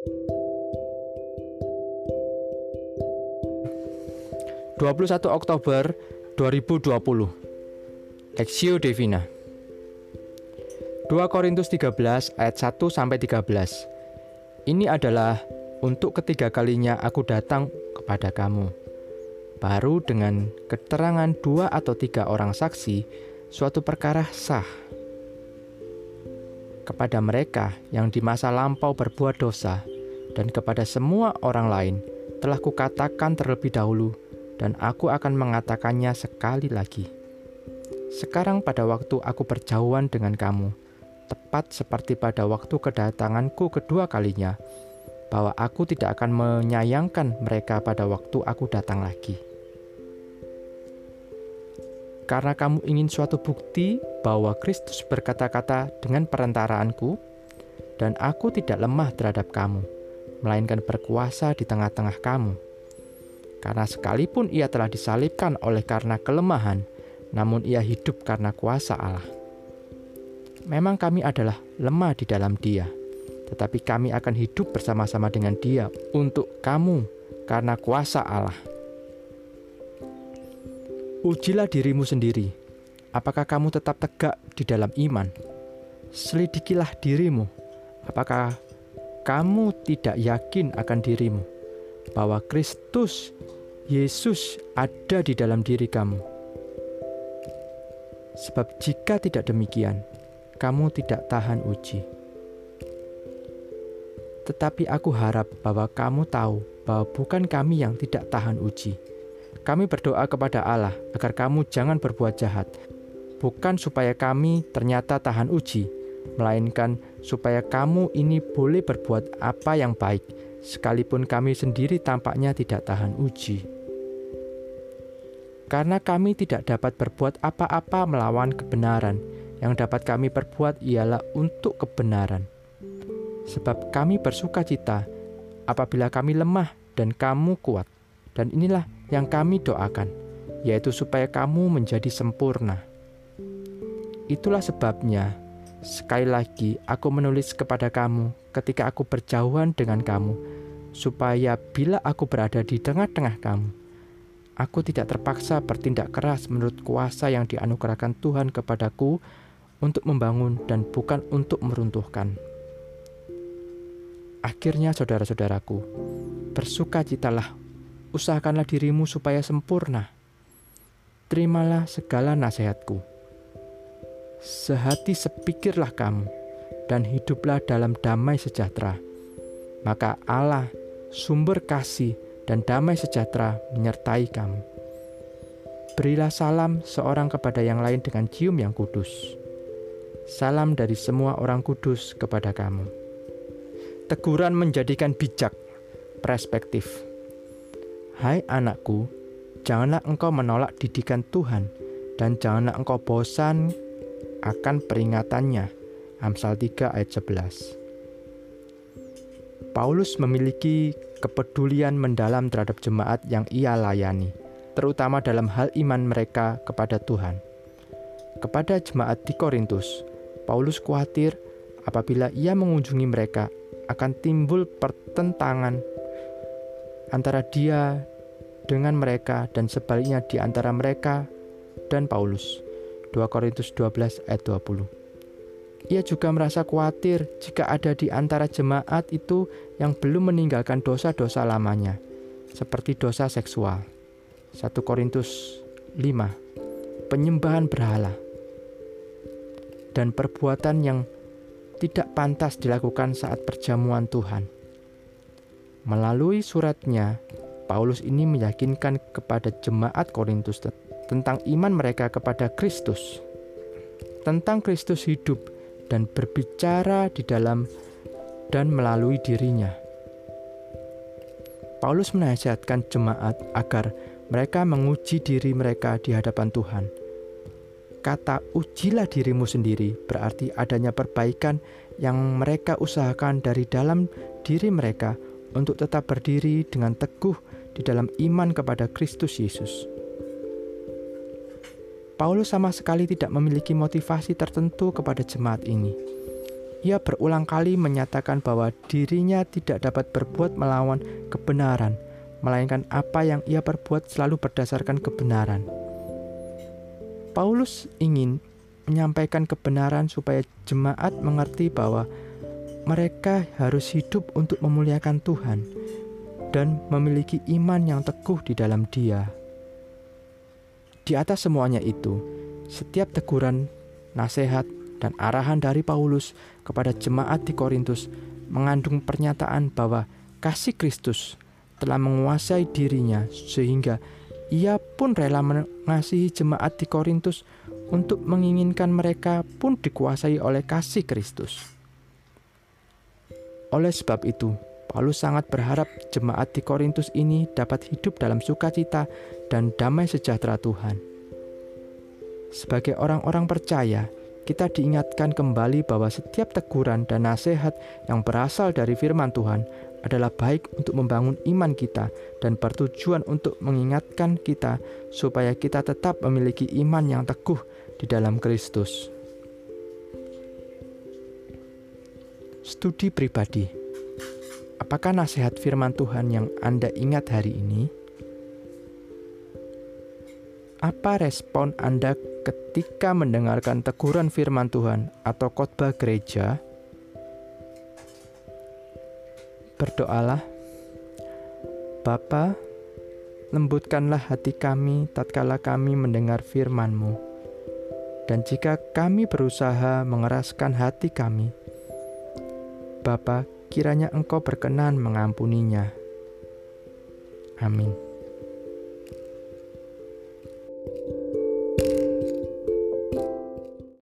21 Oktober 2020 Lexio Divina. 2 Korintus 13 ayat 1 sampai 13 Ini adalah untuk ketiga kalinya aku datang kepada kamu. Baru dengan keterangan dua atau tiga orang saksi Suatu perkara sah Kepada mereka yang di masa lampau berbuat dosa Dan kepada semua orang lain telah kukatakan terlebih dahulu dan aku akan mengatakannya sekali lagi. Sekarang pada waktu aku berjauhan dengan kamu, tepat seperti pada waktu kedatanganku kedua kalinya, bahwa aku tidak akan menyayangkan mereka pada waktu aku datang lagi. Karena kamu ingin suatu bukti bahwa Kristus berkata-kata dengan perantaraanku, dan aku tidak lemah terhadap kamu, melainkan berkuasa di tengah-tengah kamu karena sekalipun ia telah disalibkan oleh karena kelemahan, namun ia hidup karena kuasa Allah. Memang kami adalah lemah di dalam Dia, tetapi kami akan hidup bersama-sama dengan Dia untuk kamu karena kuasa Allah. Ujilah dirimu sendiri, apakah kamu tetap tegak di dalam iman? Selidikilah dirimu, apakah kamu tidak yakin akan dirimu? bahwa Kristus Yesus ada di dalam diri kamu. Sebab jika tidak demikian, kamu tidak tahan uji. Tetapi aku harap bahwa kamu tahu bahwa bukan kami yang tidak tahan uji. Kami berdoa kepada Allah agar kamu jangan berbuat jahat, bukan supaya kami ternyata tahan uji, melainkan supaya kamu ini boleh berbuat apa yang baik, sekalipun kami sendiri tampaknya tidak tahan uji. Karena kami tidak dapat berbuat apa-apa melawan kebenaran, yang dapat kami perbuat ialah untuk kebenaran. Sebab kami bersuka cita apabila kami lemah dan kamu kuat. Dan inilah yang kami doakan, yaitu supaya kamu menjadi sempurna. Itulah sebabnya Sekali lagi, aku menulis kepada kamu ketika aku berjauhan dengan kamu, supaya bila aku berada di tengah-tengah kamu, aku tidak terpaksa bertindak keras menurut kuasa yang dianugerahkan Tuhan kepadaku untuk membangun dan bukan untuk meruntuhkan. Akhirnya, saudara-saudaraku, bersukacitalah, usahakanlah dirimu supaya sempurna. Terimalah segala nasihatku Sehati sepikirlah kamu, dan hiduplah dalam damai sejahtera. Maka Allah, sumber kasih dan damai sejahtera menyertai kamu. Berilah salam seorang kepada yang lain dengan cium yang kudus. Salam dari semua orang kudus kepada kamu. Teguran menjadikan bijak, perspektif. Hai anakku, janganlah engkau menolak didikan Tuhan, dan janganlah engkau bosan akan peringatannya. Amsal 3 ayat 11. Paulus memiliki kepedulian mendalam terhadap jemaat yang ia layani, terutama dalam hal iman mereka kepada Tuhan. Kepada jemaat di Korintus, Paulus khawatir apabila ia mengunjungi mereka akan timbul pertentangan antara dia dengan mereka dan sebaliknya di antara mereka dan Paulus. 2 Korintus 12 ayat 20. Ia juga merasa khawatir jika ada di antara jemaat itu yang belum meninggalkan dosa-dosa lamanya, seperti dosa seksual. 1 Korintus 5. Penyembahan berhala dan perbuatan yang tidak pantas dilakukan saat perjamuan Tuhan. Melalui suratnya, Paulus ini meyakinkan kepada jemaat Korintus tentang iman mereka kepada Kristus, tentang Kristus hidup dan berbicara di dalam dan melalui dirinya. Paulus menasihatkan jemaat agar mereka menguji diri mereka di hadapan Tuhan. Kata "ujilah dirimu sendiri" berarti adanya perbaikan yang mereka usahakan dari dalam diri mereka untuk tetap berdiri dengan teguh di dalam iman kepada Kristus Yesus. Paulus sama sekali tidak memiliki motivasi tertentu kepada jemaat ini. ia berulang kali menyatakan bahwa dirinya tidak dapat berbuat melawan kebenaran, melainkan apa yang ia perbuat selalu berdasarkan kebenaran. Paulus ingin menyampaikan kebenaran supaya jemaat mengerti bahwa mereka harus hidup untuk memuliakan Tuhan dan memiliki iman yang teguh di dalam Dia. Di atas semuanya itu, setiap teguran, nasihat, dan arahan dari Paulus kepada jemaat di Korintus mengandung pernyataan bahwa kasih Kristus telah menguasai dirinya sehingga ia pun rela mengasihi jemaat di Korintus untuk menginginkan mereka pun dikuasai oleh kasih Kristus. Oleh sebab itu, Paulus sangat berharap jemaat di Korintus ini dapat hidup dalam sukacita dan damai sejahtera Tuhan. Sebagai orang-orang percaya, kita diingatkan kembali bahwa setiap teguran dan nasihat yang berasal dari firman Tuhan adalah baik untuk membangun iman kita dan bertujuan untuk mengingatkan kita supaya kita tetap memiliki iman yang teguh di dalam Kristus. Studi pribadi. Apakah nasihat firman Tuhan yang Anda ingat hari ini? Apa respon Anda ketika mendengarkan teguran firman Tuhan atau khotbah gereja? Berdoalah, Bapa, lembutkanlah hati kami tatkala kami mendengar firman-Mu. Dan jika kami berusaha mengeraskan hati kami, Bapa, kiranya Engkau berkenan mengampuninya. Amin.